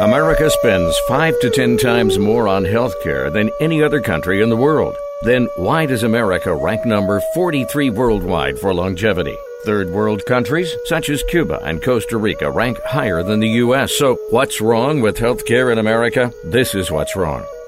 America spends five to ten times more on healthcare than any other country in the world. Then why does America rank number 43 worldwide for longevity? Third world countries, such as Cuba and Costa Rica, rank higher than the U.S. So, what's wrong with healthcare in America? This is what's wrong.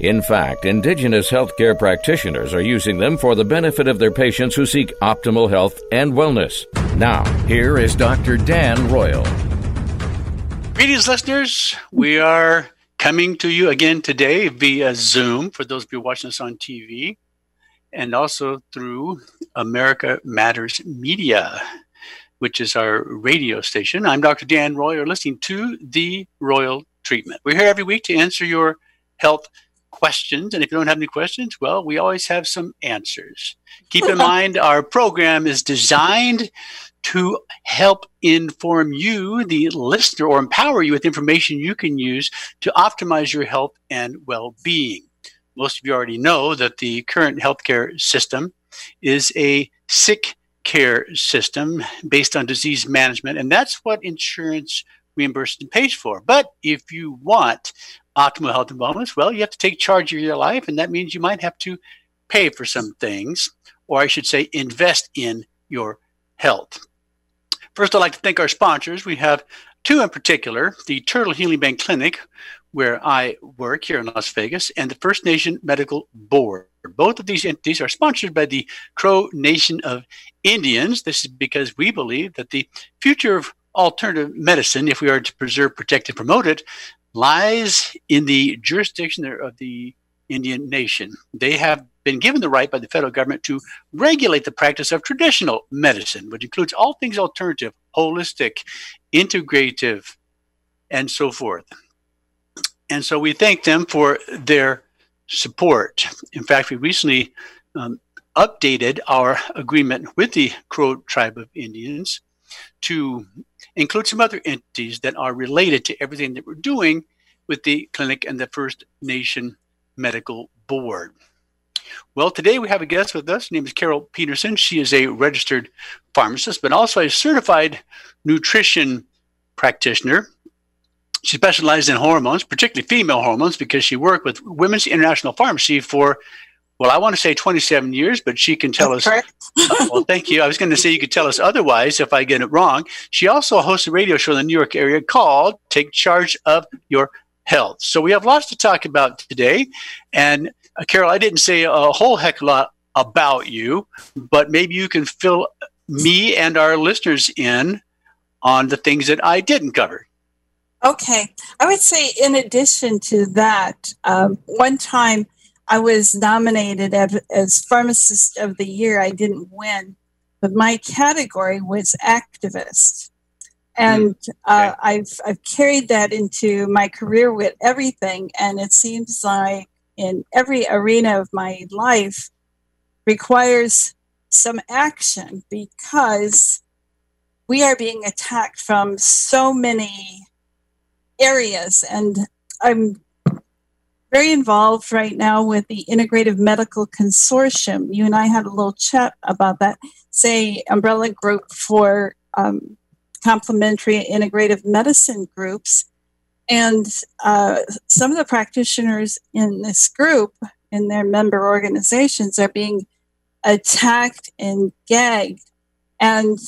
In fact, indigenous healthcare practitioners are using them for the benefit of their patients who seek optimal health and wellness. Now, here is Dr. Dan Royal. Greetings, listeners. We are coming to you again today via Zoom for those of you watching us on TV and also through America Matters Media, which is our radio station. I'm Dr. Dan Roy. You're listening to The Royal Treatment. We're here every week to answer your health questions. And if you don't have any questions, well, we always have some answers. Keep in mind, our program is designed to help inform you, the listener, or empower you with information you can use to optimize your health and well being. Most of you already know that the current healthcare system is a sick care system based on disease management, and that's what insurance reimbursement pays for. But if you want optimal health and wellness? Well, you have to take charge of your life, and that means you might have to pay for some things, or I should say, invest in your health. First, I'd like to thank our sponsors. We have two in particular the Turtle Healing Band Clinic, where I work here in Las Vegas, and the First Nation Medical Board. Both of these entities are sponsored by the Crow Nation of Indians. This is because we believe that the future of alternative medicine, if we are to preserve, protect, and promote it, lies in the jurisdiction of the Indian nation. They have been given the right by the federal government to regulate the practice of traditional medicine, which includes all things alternative, holistic, integrative, and so forth. And so we thank them for their support. In fact, we recently um, updated our agreement with the Crow Tribe of Indians to include some other entities that are related to everything that we're doing with the clinic and the First Nation Medical Board. Well, today we have a guest with us. Her name is Carol Peterson. She is a registered pharmacist, but also a certified nutrition practitioner. She specializes in hormones, particularly female hormones, because she worked with Women's International Pharmacy for well, I want to say 27 years, but she can tell That's us. Uh, well, thank you. I was going to say you could tell us otherwise if I get it wrong. She also hosts a radio show in the New York area called Take Charge of Your Health. So we have lots to talk about today. And uh, Carol, I didn't say a whole heck of a lot about you, but maybe you can fill me and our listeners in on the things that I didn't cover. Okay. I would say, in addition to that, um, one time I was nominated as Pharmacist of the Year. I didn't win, but my category was activist. And mm, uh, I've, I've carried that into my career with everything. And it seems like in every arena of my life requires some action because we are being attacked from so many areas. And I'm very involved right now with the Integrative Medical Consortium. You and I had a little chat about that, say, umbrella group for um, complementary integrative medicine groups. And uh, some of the practitioners in this group, in their member organizations, are being attacked and gagged. And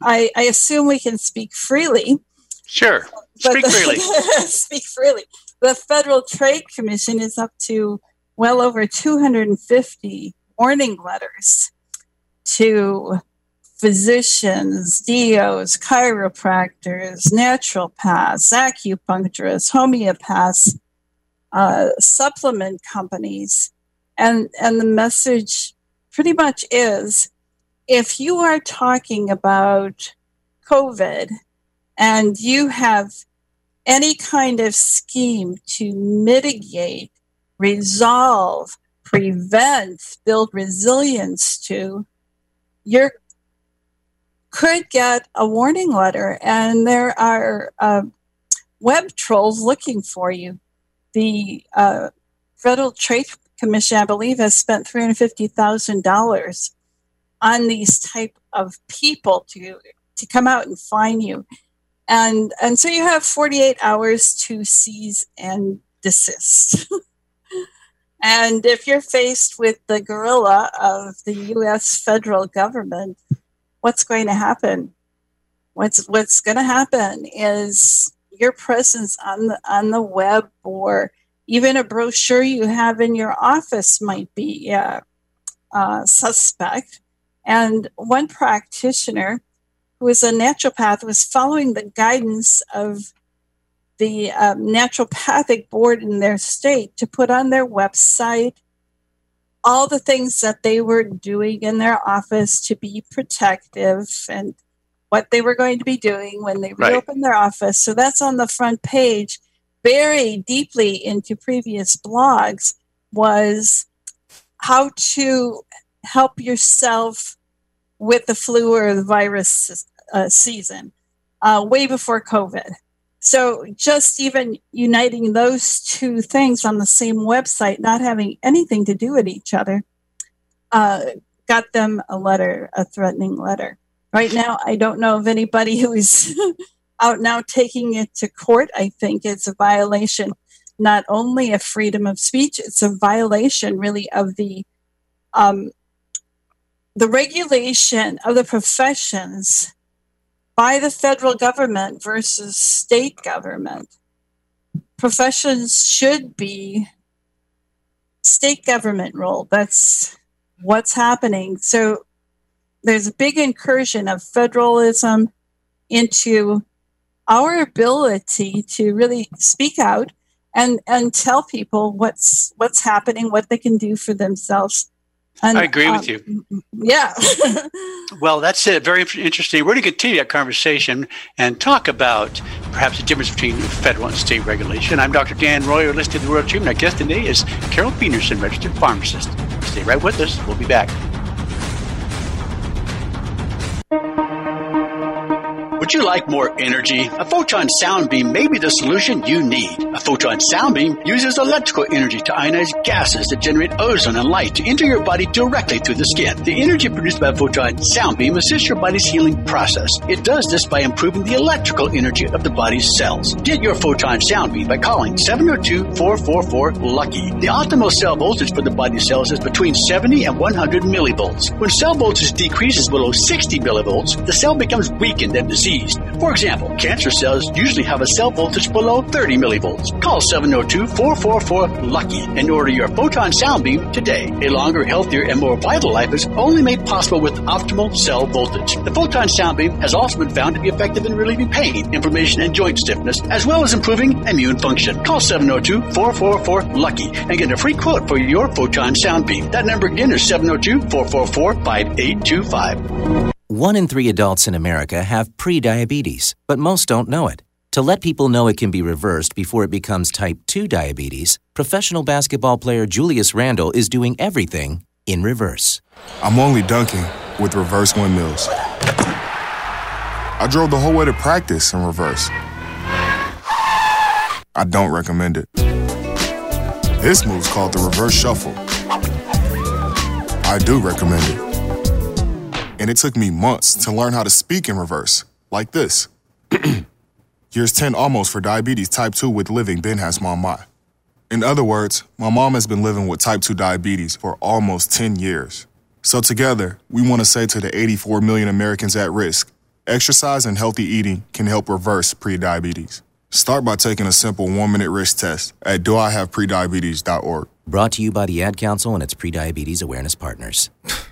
I, I assume we can speak freely. Sure. Speak freely. speak freely the Federal Trade Commission is up to well over 250 warning letters to physicians, DOs, chiropractors, naturopaths, acupuncturists, homeopaths, uh, supplement companies. And, and the message pretty much is if you are talking about COVID and you have any kind of scheme to mitigate, resolve, prevent, build resilience to, you could get a warning letter, and there are uh, web trolls looking for you. The uh, Federal Trade Commission, I believe, has spent three hundred fifty thousand dollars on these type of people to to come out and find you, and and so you have forty eight hours to seize and desist. and if you're faced with the gorilla of the U.S. federal government, what's going to happen? What's what's going to happen is your presence on the on the web or even a brochure you have in your office might be uh, uh, suspect. And one practitioner who is a naturopath was following the guidance of the um, naturopathic board in their state to put on their website all the things that they were doing in their office to be protective and what they were going to be doing when they reopened right. their office. So that's on the front page very deeply into previous blogs was how to help yourself with the flu or the virus uh, season uh, way before COVID. So just even uniting those two things on the same website, not having anything to do with each other, uh, got them a letter, a threatening letter. Right now, I don't know of anybody who is out now taking it to court, I think it's a violation not only of freedom of speech, it's a violation really of the um, the regulation of the professions by the federal government versus state government. Professions should be state government role. That's what's happening. So there's a big incursion of federalism into our ability to really speak out and and tell people what's what's happening, what they can do for themselves. And, I agree um, with you. Yeah. well, that's it. Very interesting. We're going to continue that conversation and talk about perhaps the difference between federal and state regulation. I'm Dr. Dan Roy, listed in the Royal Treatment. Our guest today is Carol Peterson, registered pharmacist. Stay right with us. We'll be back. Would you like more energy? A photon sound beam may be the solution you need. A photon sound beam uses electrical energy to ionize gases that generate ozone and light to enter your body directly through the skin. The energy produced by a photon sound beam assists your body's healing process. It does this by improving the electrical energy of the body's cells. Get your photon sound beam by calling 702-444-LUCKY. The optimal cell voltage for the body cells is between 70 and 100 millivolts. When cell voltage decreases below 60 millivolts, the cell becomes weakened and diseased diseased. For example, cancer cells usually have a cell voltage below 30 millivolts. Call 702-444-LUCKY and order your photon sound beam today. A longer, healthier, and more vital life is only made possible with optimal cell voltage. The photon sound beam has also been found to be effective in relieving pain, inflammation, and joint stiffness, as well as improving immune function. Call 702-444-LUCKY and get a free quote for your photon sound beam. That number again is 702-444-5825. One in three adults in America have prediabetes, but most don't know it. To let people know it can be reversed before it becomes type 2 diabetes, professional basketball player Julius Randle is doing everything in reverse. I'm only dunking with reverse windmills. I drove the whole way to practice in reverse. I don't recommend it. This move's called the reverse shuffle. I do recommend it and it took me months to learn how to speak in reverse, like this. Years 10 almost for diabetes type 2 with living Ben has mom my. In other words, my mom has been living with type 2 diabetes for almost 10 years. So together, we want to say to the 84 million Americans at risk, exercise and healthy eating can help reverse prediabetes. Start by taking a simple one-minute risk test at doihaveprediabetes.org. Brought to you by the Ad Council and its prediabetes awareness partners.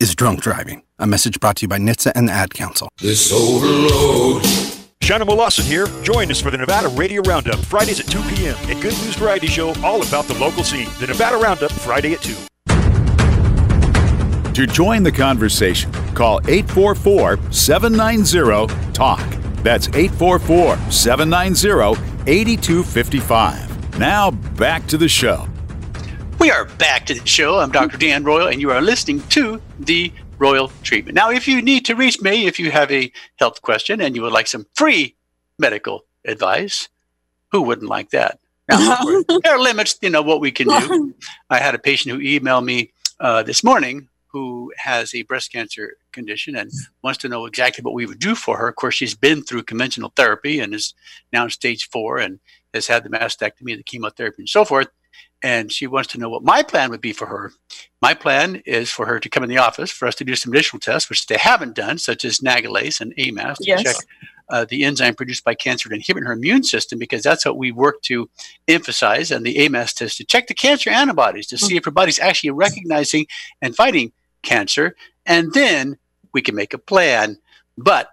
is drunk driving. A message brought to you by NHTSA and the Ad Council. This overload. Shannon Lawson here. Join us for the Nevada Radio Roundup, Fridays at 2 p.m. A good news variety show all about the local scene. The Nevada Roundup, Friday at 2. To join the conversation, call 844 790 TALK. That's 844 790 8255. Now back to the show. We are back to the show. I'm Dr. Dan Royal, and you are listening to the Royal Treatment. Now, if you need to reach me, if you have a health question and you would like some free medical advice, who wouldn't like that? Now, there are limits, you know, what we can do. I had a patient who emailed me uh, this morning who has a breast cancer condition and wants to know exactly what we would do for her. Of course, she's been through conventional therapy and is now in stage four and has had the mastectomy, and the chemotherapy, and so forth. And she wants to know what my plan would be for her. My plan is for her to come in the office for us to do some additional tests, which they haven't done, such as nagalase and AMAS, to Yes. check uh, the enzyme produced by cancer to inhibit her immune system, because that's what we work to emphasize. And the AMAS test to check the cancer antibodies to see if her body's actually recognizing and fighting cancer. And then we can make a plan. But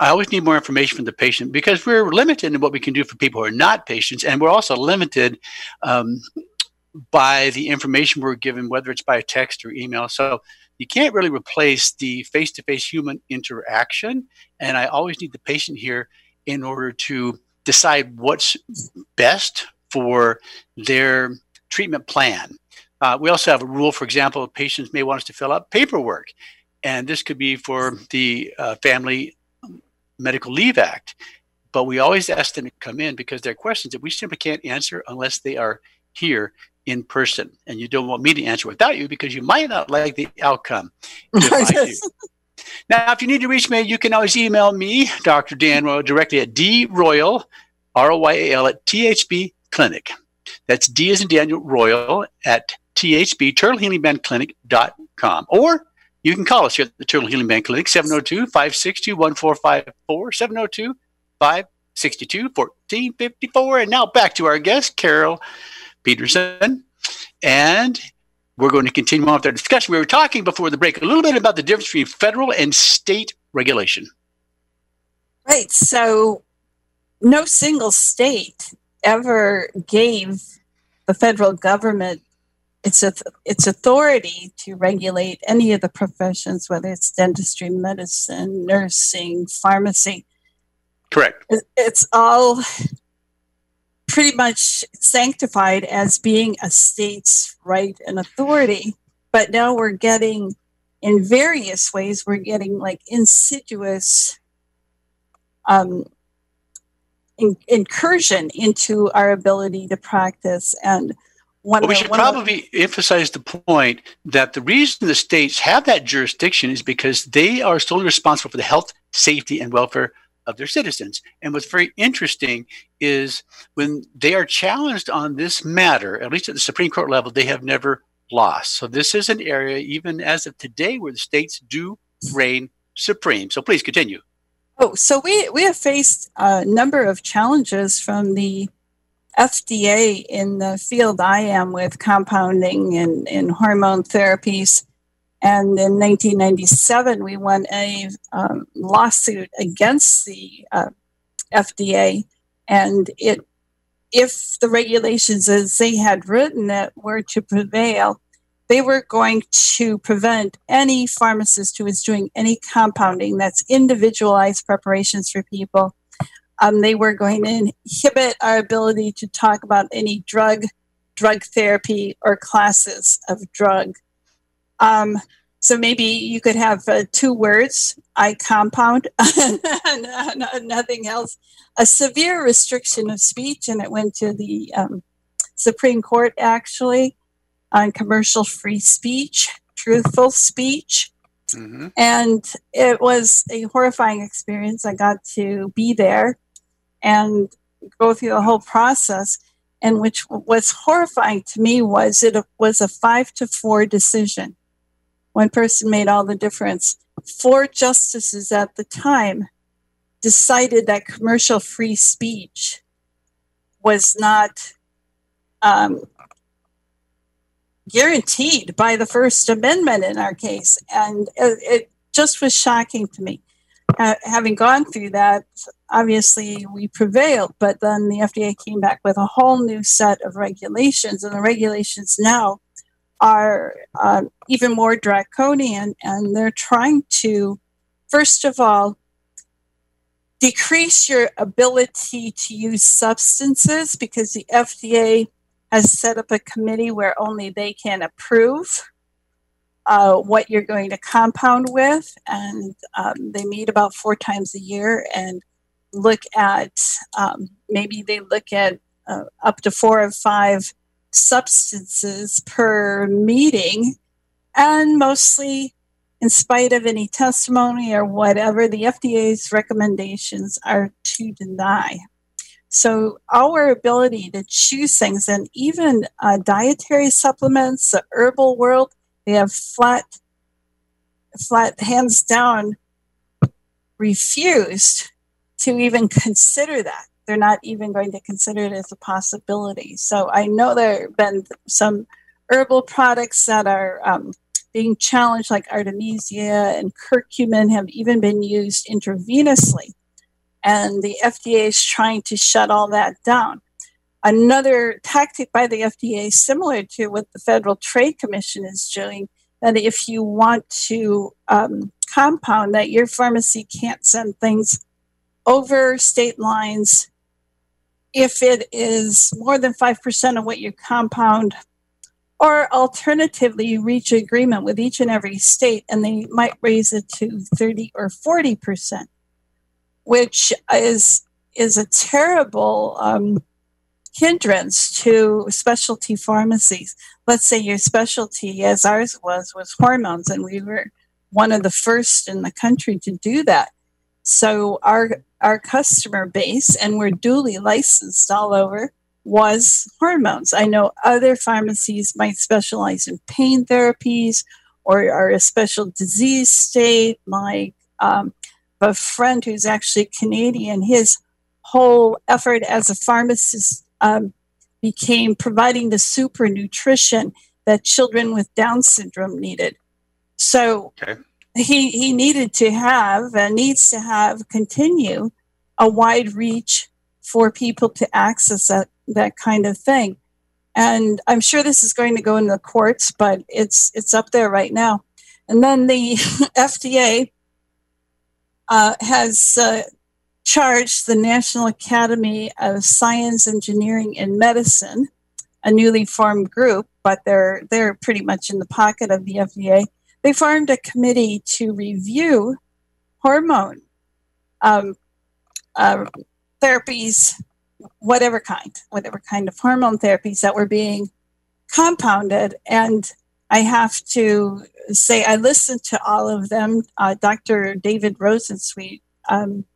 I always need more information from the patient because we're limited in what we can do for people who are not patients, and we're also limited um, by the information we're given, whether it's by text or email. So you can't really replace the face-to-face human interaction, and I always need the patient here in order to decide what's best for their treatment plan. Uh, we also have a rule, for example, patients may want us to fill out paperwork, and this could be for the uh, Family Medical Leave Act. But we always ask them to come in because there are questions that we simply can't answer unless they are here in person. And you don't want me to answer without you because you might not like the outcome if I do. Now, if you need to reach me, you can always email me, Dr. Dan Royal, directly at droyal, R O Y A L, at THB Clinic. That's D as in Daniel Royal at THB, Turtle Healing Band Clinic.com. Or you can call us here at the Turtle Healing Band Clinic, 702 562 1454, 702 562 1454. And now back to our guest, Carol Peterson. And we're going to continue on with our discussion. We were talking before the break a little bit about the difference between federal and state regulation. Right. So, no single state ever gave the federal government its its authority to regulate any of the professions, whether it's dentistry, medicine, nursing, pharmacy. Correct. It's all pretty much sanctified as being a state's right and authority. But now we're getting, in various ways, we're getting like insidious um, in, incursion into our ability to practice. And one Well, we should probably emphasize the point that the reason the states have that jurisdiction is because they are solely responsible for the health, safety, and welfare of their citizens. And what's very interesting is when they are challenged on this matter, at least at the Supreme Court level, they have never lost. So this is an area, even as of today, where the states do reign supreme. So please continue. Oh, so we we have faced a number of challenges from the FDA in the field I am with compounding and, and hormone therapies. And in 1997, we won a um, lawsuit against the uh, FDA, and it if the regulations as they had written it were to prevail, they were going to prevent any pharmacist who was doing any compounding that's individualized preparations for people. Um, they were going to inhibit our ability to talk about any drug, drug therapy, or classes of drug. Um, So maybe you could have uh, two words, I compound, nothing else. A severe restriction of speech, and it went to the um, Supreme Court actually on commercial free speech, truthful speech. Mm-hmm. And it was a horrifying experience. I got to be there and go through the whole process. And which was horrifying to me was it was a five to four decision. One person made all the difference. Four justices at the time decided that commercial free speech was not um, guaranteed by the First Amendment in our case. And it, just was shocking to me. Uh, having gone through that, obviously we prevailed, but then the FDA came back with a whole new set of regulations, and the regulations now are uh, even more draconian, and they're trying to, first of all, decrease your ability to use substances because the FDA has set up a committee where only they can approve uh, what you're going to compound with. And um, they meet about four times a year and look at um, maybe they look at uh, up to four or five substances per meeting. And mostly, in spite of any testimony or whatever, the FDA's recommendations are to deny so our ability to choose things, and even uh, dietary supplements, the herbal world, they have flat, flat hands down refused to even consider that. They're not even going to consider it as a possibility. So I know there have been some herbal products that are um, being challenged, like artemisia and curcumin, have even been used intravenously and the FDA is trying to shut all that down. Another tactic by the FDA, similar to what the Federal Trade Commission is doing, that if you want to um, compound, that your pharmacy can't send things over state lines if it is more than 5% of what you compound or alternatively you reach agreement with each and every state and they might raise it to 30 or 40% which is is a terrible um, hindrance to specialty pharmacies. Let's say your specialty, as ours was, was hormones, and we were one of the first in the country to do that. So our our customer base, and we're duly licensed all over, was hormones. I know other pharmacies might specialize in pain therapies or are a special disease state like um, a friend who's actually Canadian, his whole effort as a pharmacist um, became providing the super nutrition that children with Down syndrome needed. So okay. He, he needed to have and needs to have continue a wide reach for people to access that, that kind of thing. And I'm sure this is going to go in the courts, but it's it's up there right now. And then the FDA uh, has uh, charged the National Academy of Science, Engineering, and Medicine, a newly formed group, but they're they're pretty much in the pocket of the FDA. They formed a committee to review hormone um, uh, therapies, whatever kind, whatever kind of hormone therapies that were being compounded. And I have to say I listened to all of them. Uh, Dr. David Rosensweet um,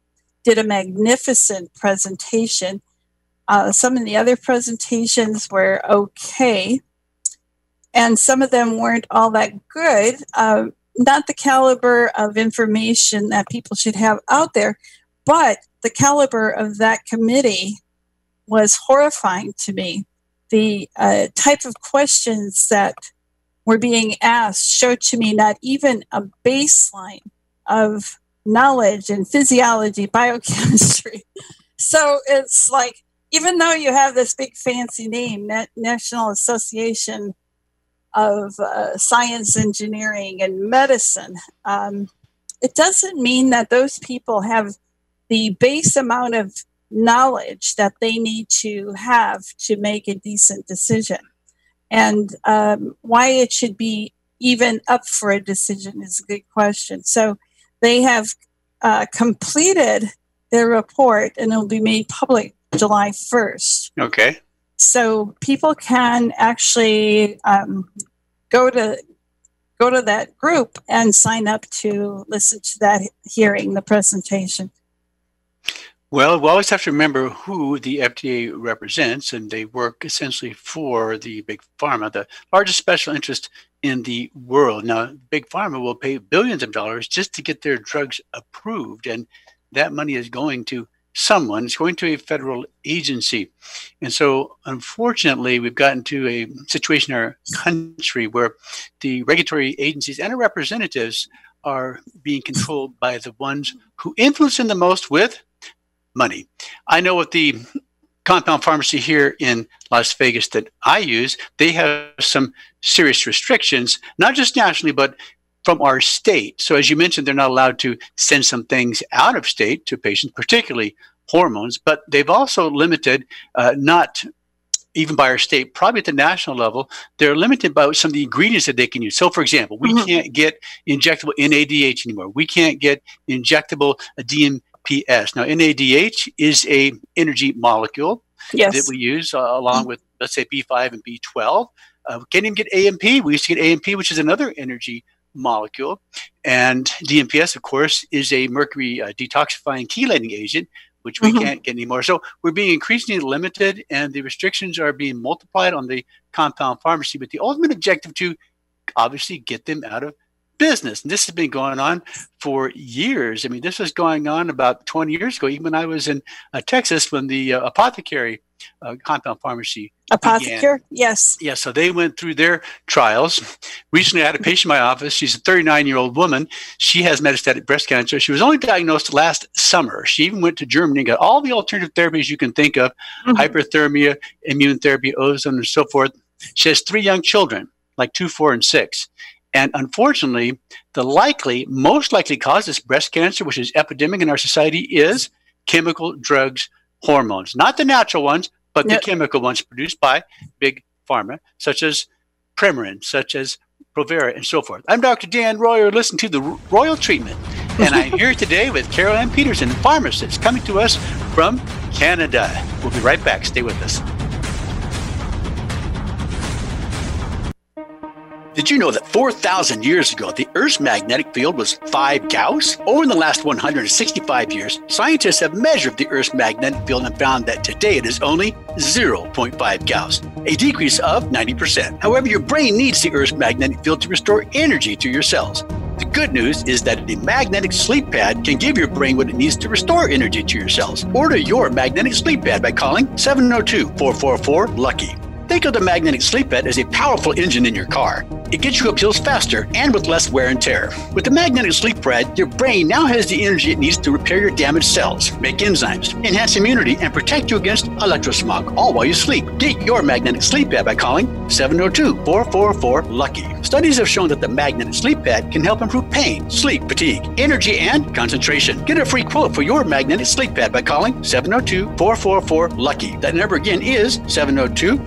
did a magnificent presentation. Uh, some of the other presentations were okay, and some of them weren't all that good. Uh, not the caliber of information that people should have out there, but the caliber of that committee was horrifying to me. The uh, type of questions that were being asked showed to me not even a baseline of knowledge in physiology, biochemistry. so it's like, even though you have this big fancy name, National Association of uh, Science, Engineering, and Medicine, um, it doesn't mean that those people have the base amount of knowledge that they need to have to make a decent decision and um, why it should be even up for a decision is a good question. So they have uh, completed their report and it'll be made public July 1st. Okay. So people can actually um, go to go to that group and sign up to listen to that hearing, the presentation. Well, we always have to remember who the FDA represents, and they work essentially for the big pharma, the largest special interest in the world. Now, big pharma will pay billions of dollars just to get their drugs approved, and that money is going to someone. It's going to a federal agency, and so unfortunately, we've gotten to a situation in our country where the regulatory agencies and our representatives are being controlled by the ones who influence them the most with money. I know with the compound pharmacy here in Las Vegas that I use, they have some serious restrictions, not just nationally, but from our state. So, as you mentioned, they're not allowed to send some things out of state to patients, particularly hormones, but they've also limited, uh, not even by our state, probably at the national level, they're limited by some of the ingredients that they can use. So, for example, we mm-hmm. can't get injectable NADH anymore. We can't get injectable DMPS. Now, NADH is a energy molecule yes. that we use uh, along with, let's say, B5 and B12. Uh, we can't even get AMP. We used to get AMP, which is another energy molecule. And DMPS, of course, is a mercury uh, detoxifying chelating agent, which we mm-hmm. can't get anymore. So we're being increasingly limited, and the restrictions are being multiplied on the compound pharmacy. But the ultimate objective to obviously get them out of business. And this has been going on for years. I mean, this was going on about 20 years ago, even when I was in uh, Texas when the uh, apothecary uh, compound pharmacy. Apothecary, yes. Yeah, so they went through their trials. Recently, I had a patient in my office. She's a 39 year old woman. She has metastatic breast cancer. She was only diagnosed last summer. She even went to Germany and got all the alternative therapies you can think of mm-hmm. hyperthermia, immune therapy, ozone, and so forth. She has three young children, like two, four, and six. And unfortunately, the likely, most likely cause of breast cancer, which is epidemic in our society, is chemical drugs, hormones. Not the natural ones, but the chemical ones produced by big pharma, such as Premarin, such as Provera, and so forth. I'm Dr. Dan Royal. Listen to the Royal Treatment. And I'm here today with Carol Ann Peterson, pharmacist, coming to us from Canada. We'll be right back. Stay with us. Did you know that 4,000 years ago, the Earth's magnetic field was 5 Gauss? Over the last 165 years, scientists have measured the Earth's magnetic field and found that today it is only 0.5 Gauss, a decrease of 90%. However, your brain needs the Earth's magnetic field to restore energy to your cells. The good news is that the magnetic sleep pad can give your brain what it needs to restore energy to your cells. Order your magnetic sleep pad by calling 702 444 LUCKY. Think of the magnetic sleep pad as a powerful engine in your car. It gets you up hills faster and with less wear and tear. With the magnetic sleep pad, your brain now has the energy it needs to repair your damaged cells, make enzymes, enhance immunity, and protect you against electrosmog, all while you sleep. Get your magnetic sleep pad by calling 702 444 LUCKY. Studies have shown that the magnetic sleep pad can help improve pain, sleep, fatigue, energy, and concentration. Get a free quote for your magnetic sleep pad by calling 702 444 LUCKY. That number again is 702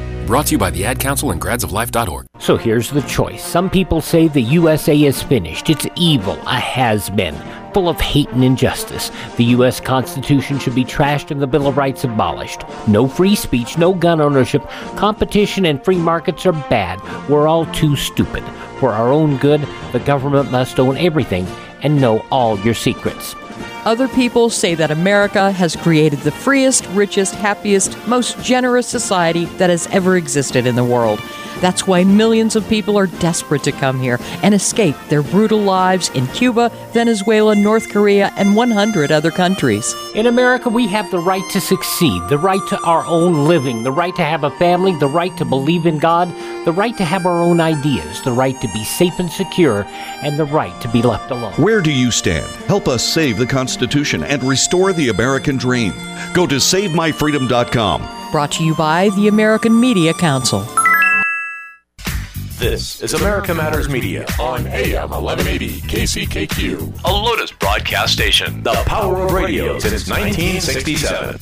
Brought to you by the Ad Council and gradsoflife.org. So here's the choice. Some people say the USA is finished. It's evil, a has been, full of hate and injustice. The U.S. Constitution should be trashed and the Bill of Rights abolished. No free speech, no gun ownership. Competition and free markets are bad. We're all too stupid. for our own good, the government must own everything and know all your secrets. Other people say that America has created the freest, richest, happiest, most generous society that has ever existed in the world. That's why millions of people are desperate to come here and escape their brutal lives in Cuba, Venezuela, North Korea, and 100 other countries. In America, we have the right to succeed, the right to our own living, the right to have a family, the right to believe in God, the right to have our own ideas, the right to be safe and secure, and the right to be left alone. Where do you stand? Help us save the Constitution and restore the American dream. Go to SaveMyFreedom.com. Brought to you by the American Media Council. This is America Matters Media on AM 1180 KCKQ, a Lotus broadcast station. The power of radio since 1967.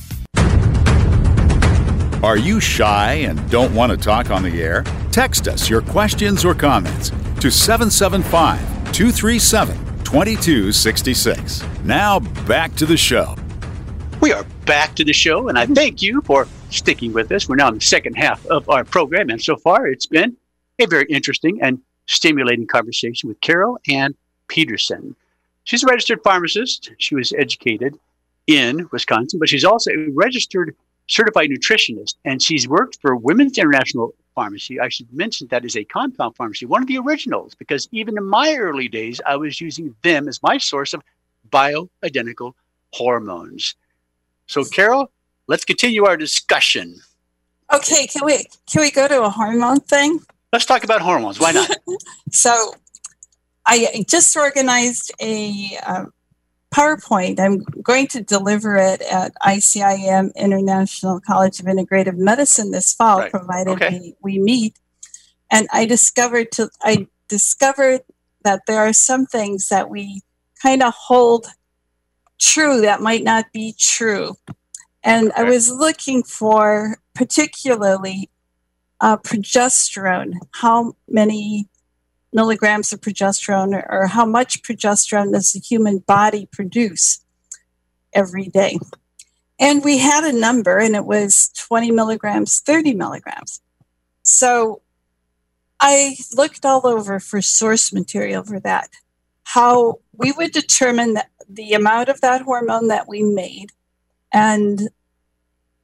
Are you shy and don't want to talk on the air? Text us your questions or comments to 775 237 2266. Now back to the show. We are back to the show, and I thank you for sticking with us. We're now in the second half of our program, and so far it's been a very interesting and stimulating conversation with Carol Ann Peterson. She's a registered pharmacist. She was educated in Wisconsin, but she's also a registered certified nutritionist, and she's worked for Women's International Pharmacy. I should mention that is a compound pharmacy, one of the originals, because even in my early days, I was using them as my source of bioidentical hormones. So, Carol, let's continue our discussion. Okay, can we can we go to a hormone thing? Let's talk about hormones. Why not? so, I just organized a uh, PowerPoint. I'm going to deliver it at ICIM International College of Integrative Medicine this fall, Right. provided Okay. we, we meet. And I discovered to I discovered that there are some things that we kind of hold true that might not be true. And I was looking for particularly uh, progesterone. How many milligrams of progesterone or, or how much progesterone does the human body produce every day? And we had a number, and it was 20 milligrams, 30 milligrams. So I looked all over for source material for that. How we would determine the, the amount of that hormone that we made and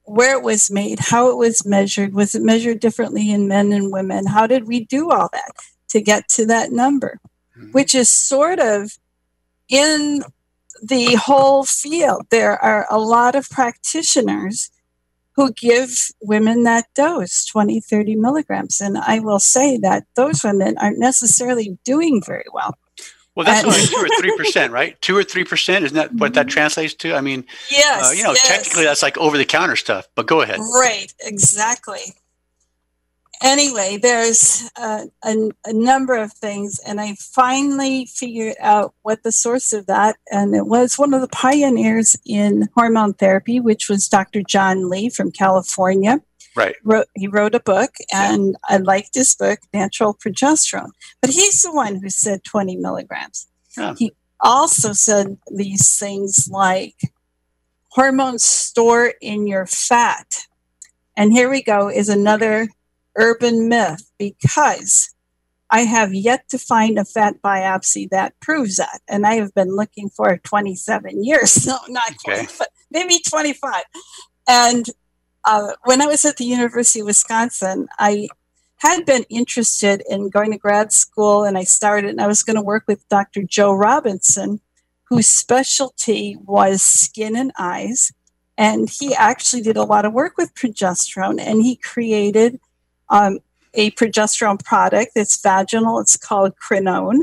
where it was made, how it was measured. Was it measured differently in men and women? How did we do all that to get to that number? Mm-hmm. Which is sort of in the whole field. There are a lot of practitioners who give women that dose 20 30 milligrams and i will say that those women aren't necessarily doing very well Well, that's And- only two or three percent, right? Two or three percent, isn't that what that translates to? I mean, Yes, uh, you know, yes. technically that's like over the counter stuff. But go ahead. Right, exactly. Anyway, there's uh, a, a number of things, and I finally figured out what the source of that, and it was one of the pioneers in hormone therapy, which was Dr. John Lee from California. Right. Wrote, he wrote a book, and I liked his book, Natural Progesterone. But he's the one who said 20 milligrams. He also said these things like hormones store in your fat. And here we go is another urban myth because I have yet to find a fat biopsy that proves that. And I have been looking for 27 years. No, not Okay. 20, but maybe 25. And uh, when I was at the University of Wisconsin, I had been interested in going to grad school and I started and I was going to work with Dr. Joe Robinson, whose specialty was skin and eyes. And he actually did a lot of work with progesterone and he created um, a progesterone product that's vaginal. It's called Crinone.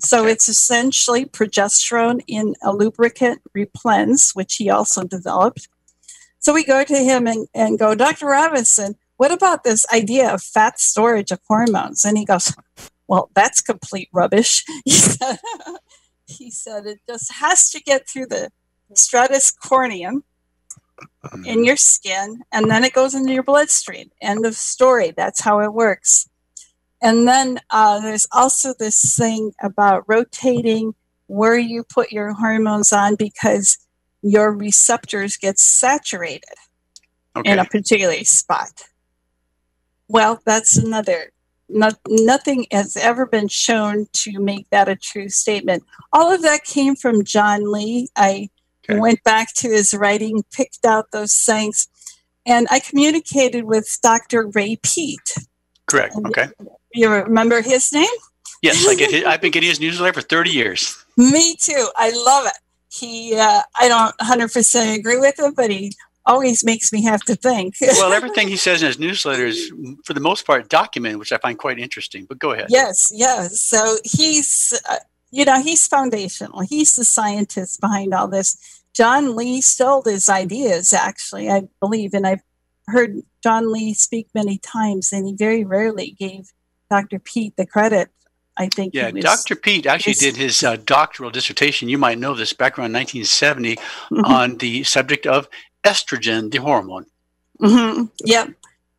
So it's essentially progesterone in a lubricant replens, which he also developed. So we go to him and, and go, Dr. Robinson, what about this idea of fat storage of hormones? And he goes, Well, that's complete rubbish. He said, he said it just has to get through the stratum corneum in your skin and then it goes into your bloodstream. End of story. That's how it works. And then uh, there's also this thing about rotating where you put your hormones on because your receptors get saturated in a particular spot. Well, that's another not, nothing has ever been shown to make that a true statement. All of that came from John Lee. I okay. went back to his writing, picked out those things, and I communicated with Dr. Ray Peat. Correct. Okay. You remember his name? Yes, I get. His, I've been getting his newsletter for thirty years. Me too. I love it. He, uh, I don't 100% agree with him, but he always makes me have to think. well, everything he says in his newsletter is, for the most part, documented, which I find quite interesting. But go ahead. Yes, yes. So he's, uh, you know, he's foundational. He's the scientist behind all this. John Lee stole his ideas, actually, I believe, and I've heard John Lee speak many times, and he very rarely gave Dr. Peat the credit. I think. Yeah, was, Dr. Peat actually did his uh, doctoral dissertation. You might know this back around 1970 mm-hmm. on the subject of estrogen, the hormone. Mm-hmm. Yep,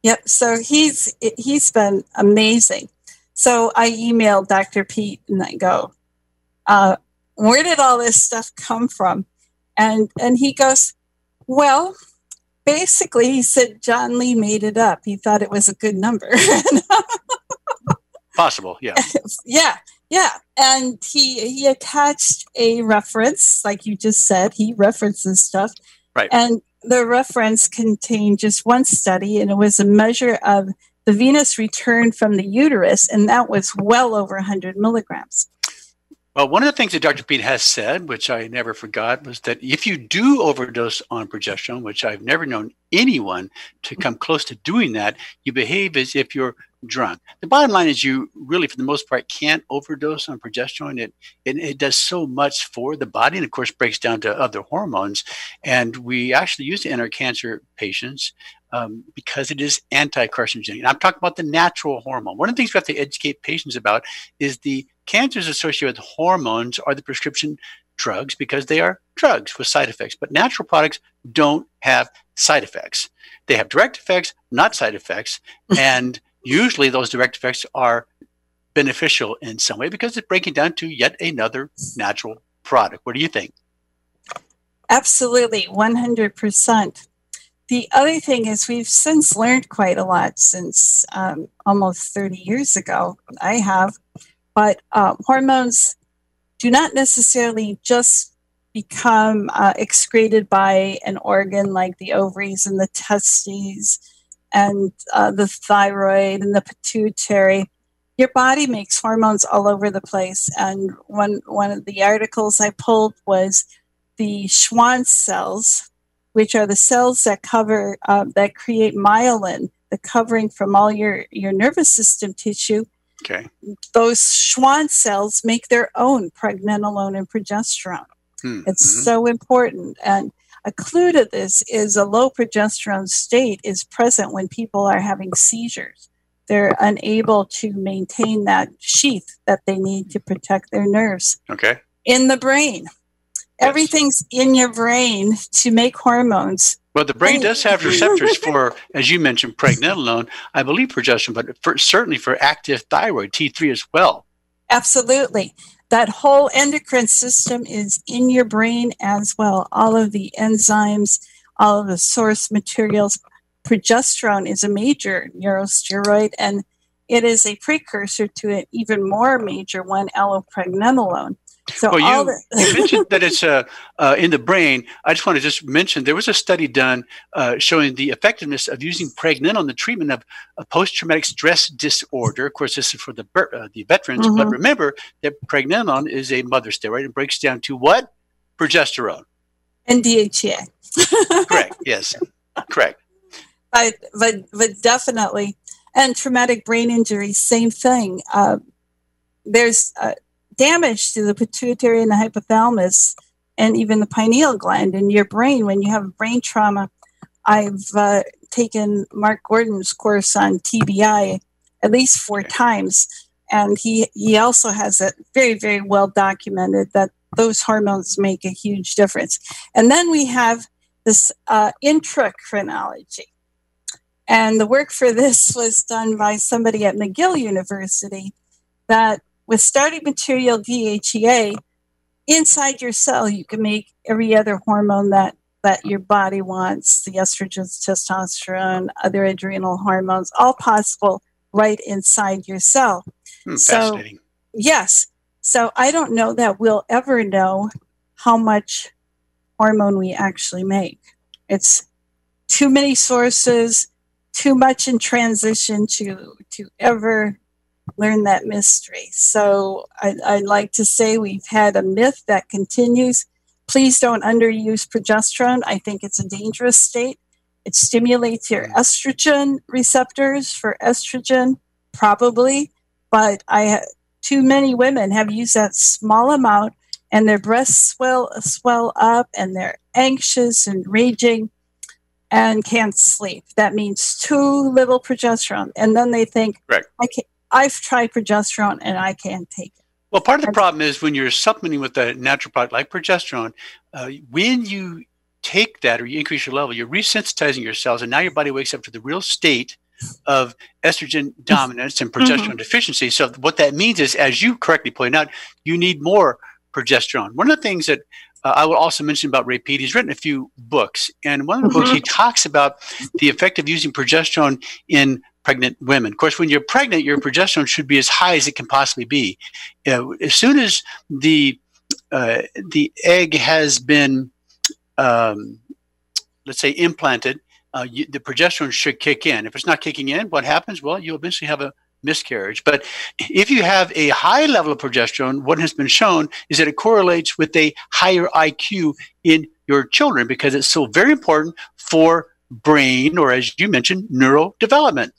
yep. So he's he's been amazing. So I emailed Dr. Peat and I go, uh, "Where did all this stuff come from?" And and he goes, "Well." Basically, he said John Lee made it up. He thought it was a good number. Possible, yeah. yeah, yeah. And he he attached a reference, like you just said. He references stuff. Right. And the reference contained just one study, and it was a measure of the venous return from the uterus, and that was well over 100 milligrams. Well, one of the things that Dr. Peat has said, which I never forgot, was that if you do overdose on progesterone, which I've never known anyone to come close to doing that, you behave as if you're drunk. The bottom line is you really, for the most part, can't overdose on progesterone. It, it, it does so much for the body and, of course, breaks down to other hormones. And we actually use it in our cancer patients um, because it is anti-carcinogenic. And I'm talking about the natural hormone. One of the things we have to educate patients about is the cancers associated with hormones are the prescription drugs because they are drugs with side effects. But natural products don't have side effects. They have direct effects, not side effects. and usually those direct effects are beneficial in some way because it's breaking down to yet another natural product. What do you think? Absolutely, 100%. The other thing is, we've since learned quite a lot since um, almost 30 years ago. I have, but uh, hormones do not necessarily just become uh, excreted by an organ like the ovaries and the testes and uh, the thyroid and the pituitary. Your body makes hormones all over the place. And one, one of the articles I pulled was the Schwann cells, which are the cells that cover, uh, that create myelin, the covering from all your, your nervous system tissue. Okay. Those Schwann cells make their own pregnenolone and progesterone. Hmm. It's mm-hmm. so important. And a clue to this is a low progesterone state is present when people are having seizures. They're unable to maintain that sheath that they need to protect their nerves. Okay. In the brain. Yes. Everything's in your brain to make hormones. Well, the brain does have receptors for, as you mentioned, pregnenolone, I believe progesterone, but for, certainly for active thyroid, T3 as well. Absolutely that whole endocrine system is in your brain as well. All of the enzymes, all of the source materials. Progesterone is a major neurosteroid and it is a precursor to an even more major one, allopregnanolone. So well, you, the- you mentioned that it's uh, uh, in the brain. I just want to just mention there was a study done uh, showing the effectiveness of using pregnenolone in the treatment of a post-traumatic stress disorder. Of course, this is for the uh, the veterans, mm-hmm. but remember that pregnenolone is a mother steroid. It breaks down to what? Progesterone. And DHEA. Correct. Yes. Correct. But, but, but definitely. And traumatic brain injury, same thing. Uh, there's uh, damage to the pituitary and the hypothalamus and even the pineal gland in your brain when you have brain trauma. I've uh, taken Mark Gordon's course on TBI at least four times, and he he also has it very very well documented that those hormones make a huge difference. And then we have this uh, intracrinology. And the work for this was done by somebody at McGill University that with starting material DHEA, inside your cell, you can make every other hormone that that your body wants the estrogens, testosterone, other adrenal hormones, all possible right inside your cell. Hmm, so, fascinating. yes. So I don't know that we'll ever know how much hormone we actually make. It's too many sources, too much in transition to to ever learn that mystery. So I, I'd like to say we've had a myth that continues. Please don't underuse progesterone. I think it's a dangerous state. It stimulates your mm. estrogen receptors for estrogen, probably, but I too many women have used that small amount and their breasts swell swell up and they're anxious and raging and can't sleep. That means too little progesterone. And then they think, Correct. I can I've tried progesterone and I can't take it. Well, part of the problem is when you're supplementing with a natural product like progesterone, uh, when you take that or you increase your level, you're resensitizing your cells, and now your body wakes up to the real state of estrogen dominance and progesterone Mhm. deficiency. So, what that means is, as you correctly pointed out, you need more progesterone. One of the things that uh, I will also mention about Ray Peat, he's written a few books, and one of the books he talks about the effect of using progesterone in pregnant women. Of course, when you're pregnant, your progesterone should be as high as it can possibly be. Uh, as soon as the uh, the egg has been, um, let's say, implanted, uh, you, the progesterone should kick in. If it's not kicking in, what happens? Well, you'll eventually have a miscarriage. But if you have a high level of progesterone, what has been shown is that it correlates with a higher IQ in your children because it's so very important for brain or, as you mentioned, neurodevelopment.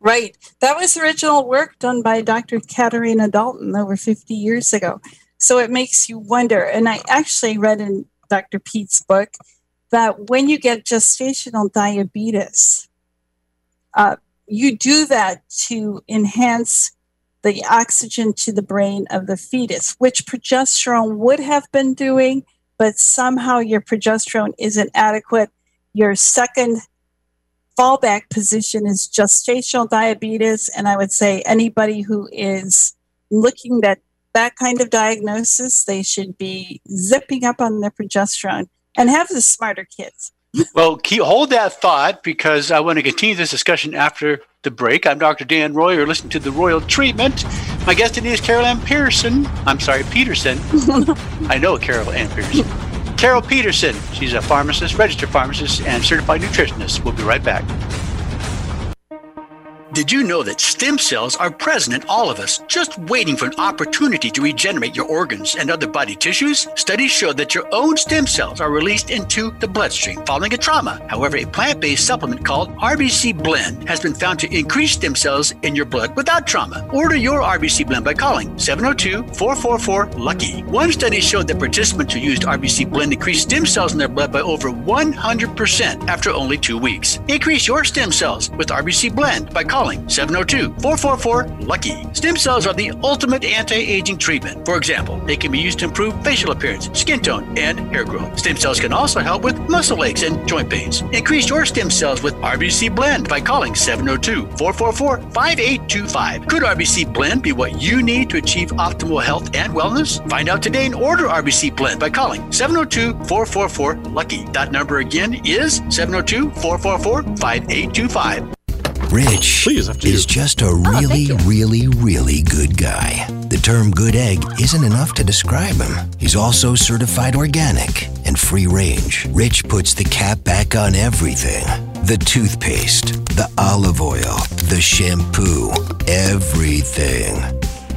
Right. That was original work done by Dr. Katharina Dalton over 50 years ago. So it makes you wonder. And I actually read in Dr. Peat's book that when you get gestational diabetes, uh, you do that to enhance the oxygen to the brain of the fetus, which progesterone would have been doing, but somehow your progesterone isn't adequate. Your second fallback position is gestational diabetes. And I would say anybody who is looking at that kind of diagnosis, they should be zipping up on their progesterone and have the smarter kids. well, keep, hold that thought because I want to continue this discussion after the break. I'm Dr. Dan Royal. You're listening to The Royal Treatment. My guest today is Carol Ann Pearson. I'm sorry, Peterson. I know Carol Ann Pearson. Carol Peterson. She's a pharmacist, registered pharmacist, and certified nutritionist. We'll be right back. Did you know that stem cells are present in all of us, just waiting for an opportunity to regenerate your organs and other body tissues? Studies show that your own stem cells are released into the bloodstream following a trauma. However, a plant based supplement called RBC Blend has been found to increase stem cells in your blood without trauma. Order your RBC Blend by calling 702 444 LUCKY. One study showed that participants who used RBC Blend increased stem cells in their blood by over 100% after only two weeks. Increase your stem cells with RBC Blend by calling 702 444 LUCKY. Stem cells are the ultimate anti aging treatment. For example, they can be used to improve facial appearance, skin tone, and hair growth. Stem cells can also help with muscle aches and joint pains. Increase your stem cells with RBC Blend by calling 702 444 5825. Could RBC Blend be what you need to achieve optimal health and wellness? Find out today and order RBC Blend by calling 702 444 LUCKY. That number again is 702 444 5825. Rich is just a oh, really, really, really good guy. The term good egg isn't enough to describe him. He's also certified organic and free range. Rich puts the cap back on everything the toothpaste, the olive oil, the shampoo, everything.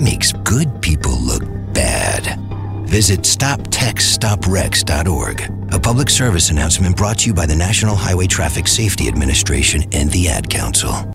makes good people look bad. Visit StopTextsStopWrecks.org. A public service announcement brought to you by the National Highway Traffic Safety Administration and the Ad Council.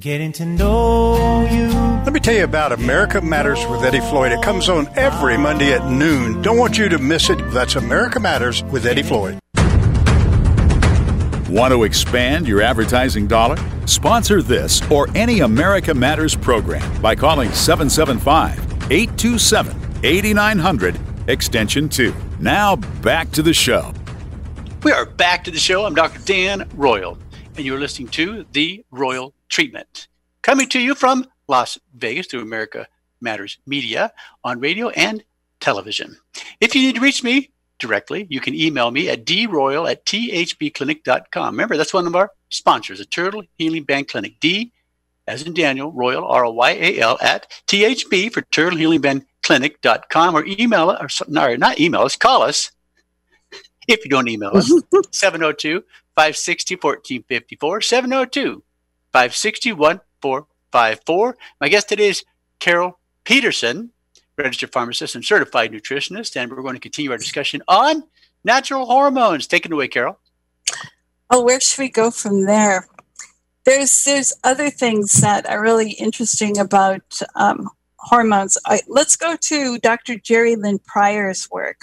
Getting to know you. Let me tell you about America Matters with Eddie Floyd. It comes on every Monday at noon. Don't want you to miss it. That's America Matters with Eddie Floyd. Want to expand your advertising dollar? Sponsor this or any America Matters program by calling 775 827 8900 extension 2. Now back to the show. We are back to the show. I'm Dr. Dan Royal, and you're listening to The Royal Treatment. Coming to you from Las Vegas through America Matters Media on radio and television. If you need to reach me directly, you can email me at droyal at thbclinic.com. Remember, that's one of our sponsors, the Turtle Healing Band Clinic. D, as in Daniel, Royal, R O Y A L, at THB for Turtle Healing Band Clinic.com or email us, or no, not email us, call us if you don't email us 702 560 1454 702 560 1454. My guest today is Carol Peterson, registered pharmacist and certified nutritionist, and we're going to continue our discussion on natural hormones. Take it away, Carol. Oh, where should we go from there? There's there's other things that are really interesting about um, hormones. I, let's go to Dr. Jerilynn Prior's work.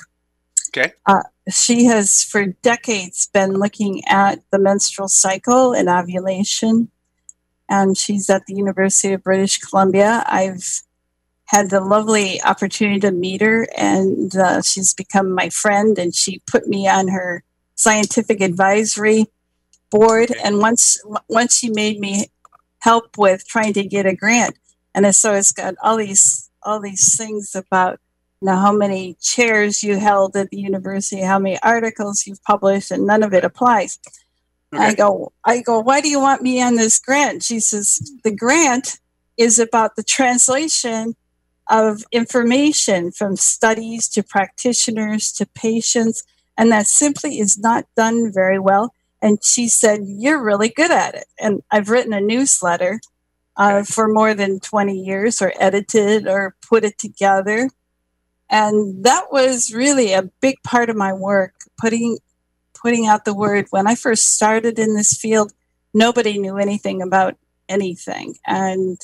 Okay. Uh, she has for decades been looking at the menstrual cycle and ovulation, and she's at the University of British Columbia. I've had the lovely opportunity to meet her, and uh, she's become my friend, and she put me on her scientific advisory board. And once once she made me help with trying to get a grant, and so it's got all these all these things about you know how many chairs you held at the university, how many articles you've published, and none of it applies. Okay. I go, I go, why do you want me on this grant? She says, the grant is about the translation of information from studies to practitioners to patients, and that simply is not done very well. And she said, You're really good at it. And I've written a newsletter uh, for more than 20 years, or edited or put it together. And that was really a big part of my work, putting putting out the word. When I first started in this field, nobody knew anything about anything. And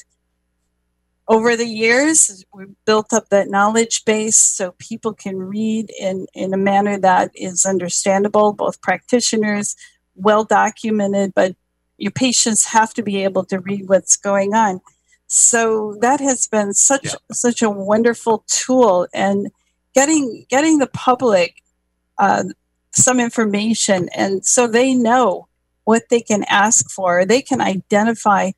over the years, we built up that knowledge base so people can read in, in a manner that is understandable, both practitioners, well documented, but your patients have to be able to read what's going on. So that has been such yeah. such a wonderful tool, and getting getting the public uh, some information, and so they know what they can ask for. They can identify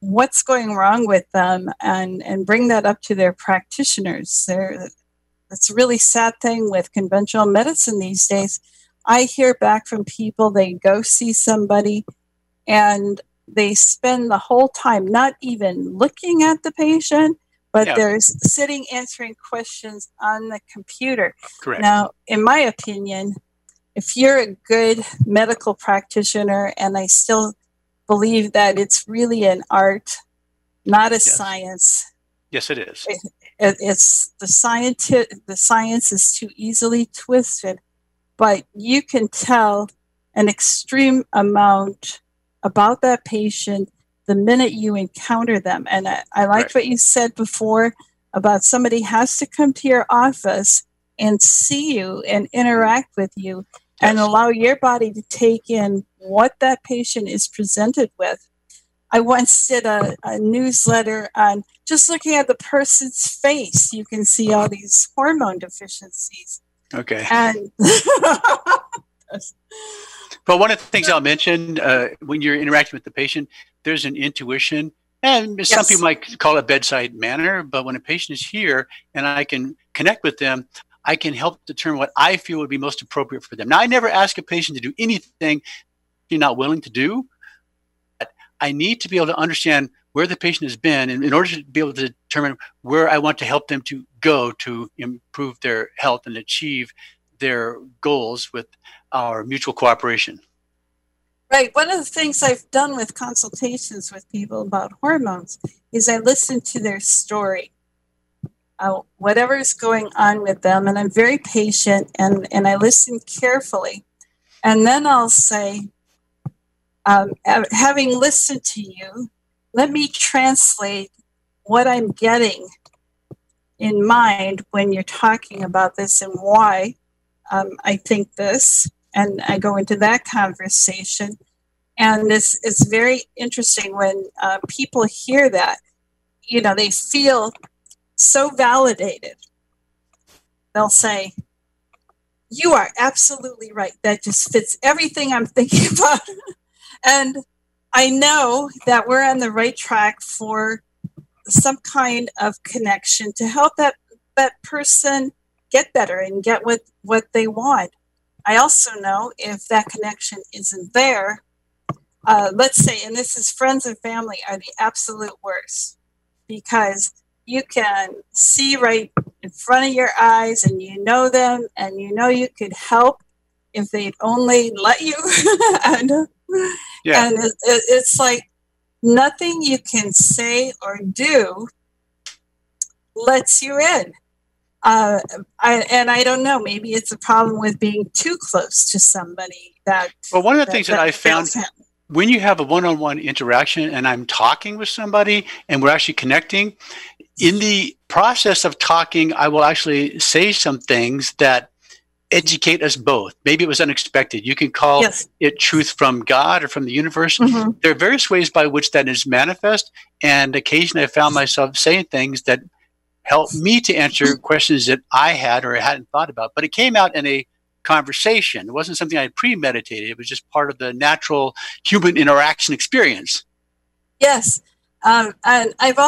what's going wrong with them and and bring that up to their practitioners. There, it's a really sad thing with conventional medicine these days. I hear back from people they go see somebody and they spend the whole time not even looking at the patient but yeah. they're sitting answering questions on the computer. Correct. Now, in my opinion, if you're a good medical practitioner, and I still believe that it's really an art, not a yes. science. Yes, it is. It, it, it's the science. The science is too easily twisted, but you can tell an extreme amount about that patient the minute you encounter them. And I, I liked right. what you said before about somebody has to come to your office and see you and interact with you. And allow your body to take in what that patient is presented with. I once did a, a newsletter on just looking at the person's face, you can see all these hormone deficiencies. Okay. And But one of the things I'll mention uh, when you're interacting with the patient, there's an intuition, and some people might call it bedside manner. But when a patient is here and I can connect with them, I can help determine what I feel would be most appropriate for them. Now, I never ask a patient to do anything you're not willing to do. But I need to be able to understand where the patient has been, and in order to be able to determine where I want to help them to go to improve their health and achieve their goals with our mutual cooperation. Right. One of the things I've done with consultations with people about hormones is I listen to their story, uh, whatever is going on with them, and I'm very patient and, and I listen carefully. And then I'll say, um, having listened to you, let me translate what I'm getting in mind when you're talking about this and why um, I think this. And I go into that conversation. And it's, it's very interesting when uh, people hear that, you know, they feel so validated. They'll say, You are absolutely right. That just fits everything I'm thinking about. and I know that we're on the right track for some kind of connection to help that, that person get better and get what, what they want. I also know if that connection isn't there, uh, let's say, and this is friends and family are the absolute worst because you can see right in front of your eyes and you know them and you know you could help if they'd only let you. and Yeah. and it, it, it's like nothing you can say or do lets you in. Uh, I, and I don't know, maybe it's a problem with being too close to somebody that. Well, one of the things that I found him. When you have a one-on-one interaction and I'm talking with somebody and we're actually connecting, in the process of talking, I will actually say some things that educate us both. Maybe it was unexpected. You can call Yes. it truth from God or from the universe. Mhm. There are various ways by which that is manifest, and occasionally I found myself saying things that helped me to answer questions that I had or hadn't thought about. But it came out in a conversation. It wasn't something I premeditated. It was just part of the natural human interaction experience. Yes. Um, and I've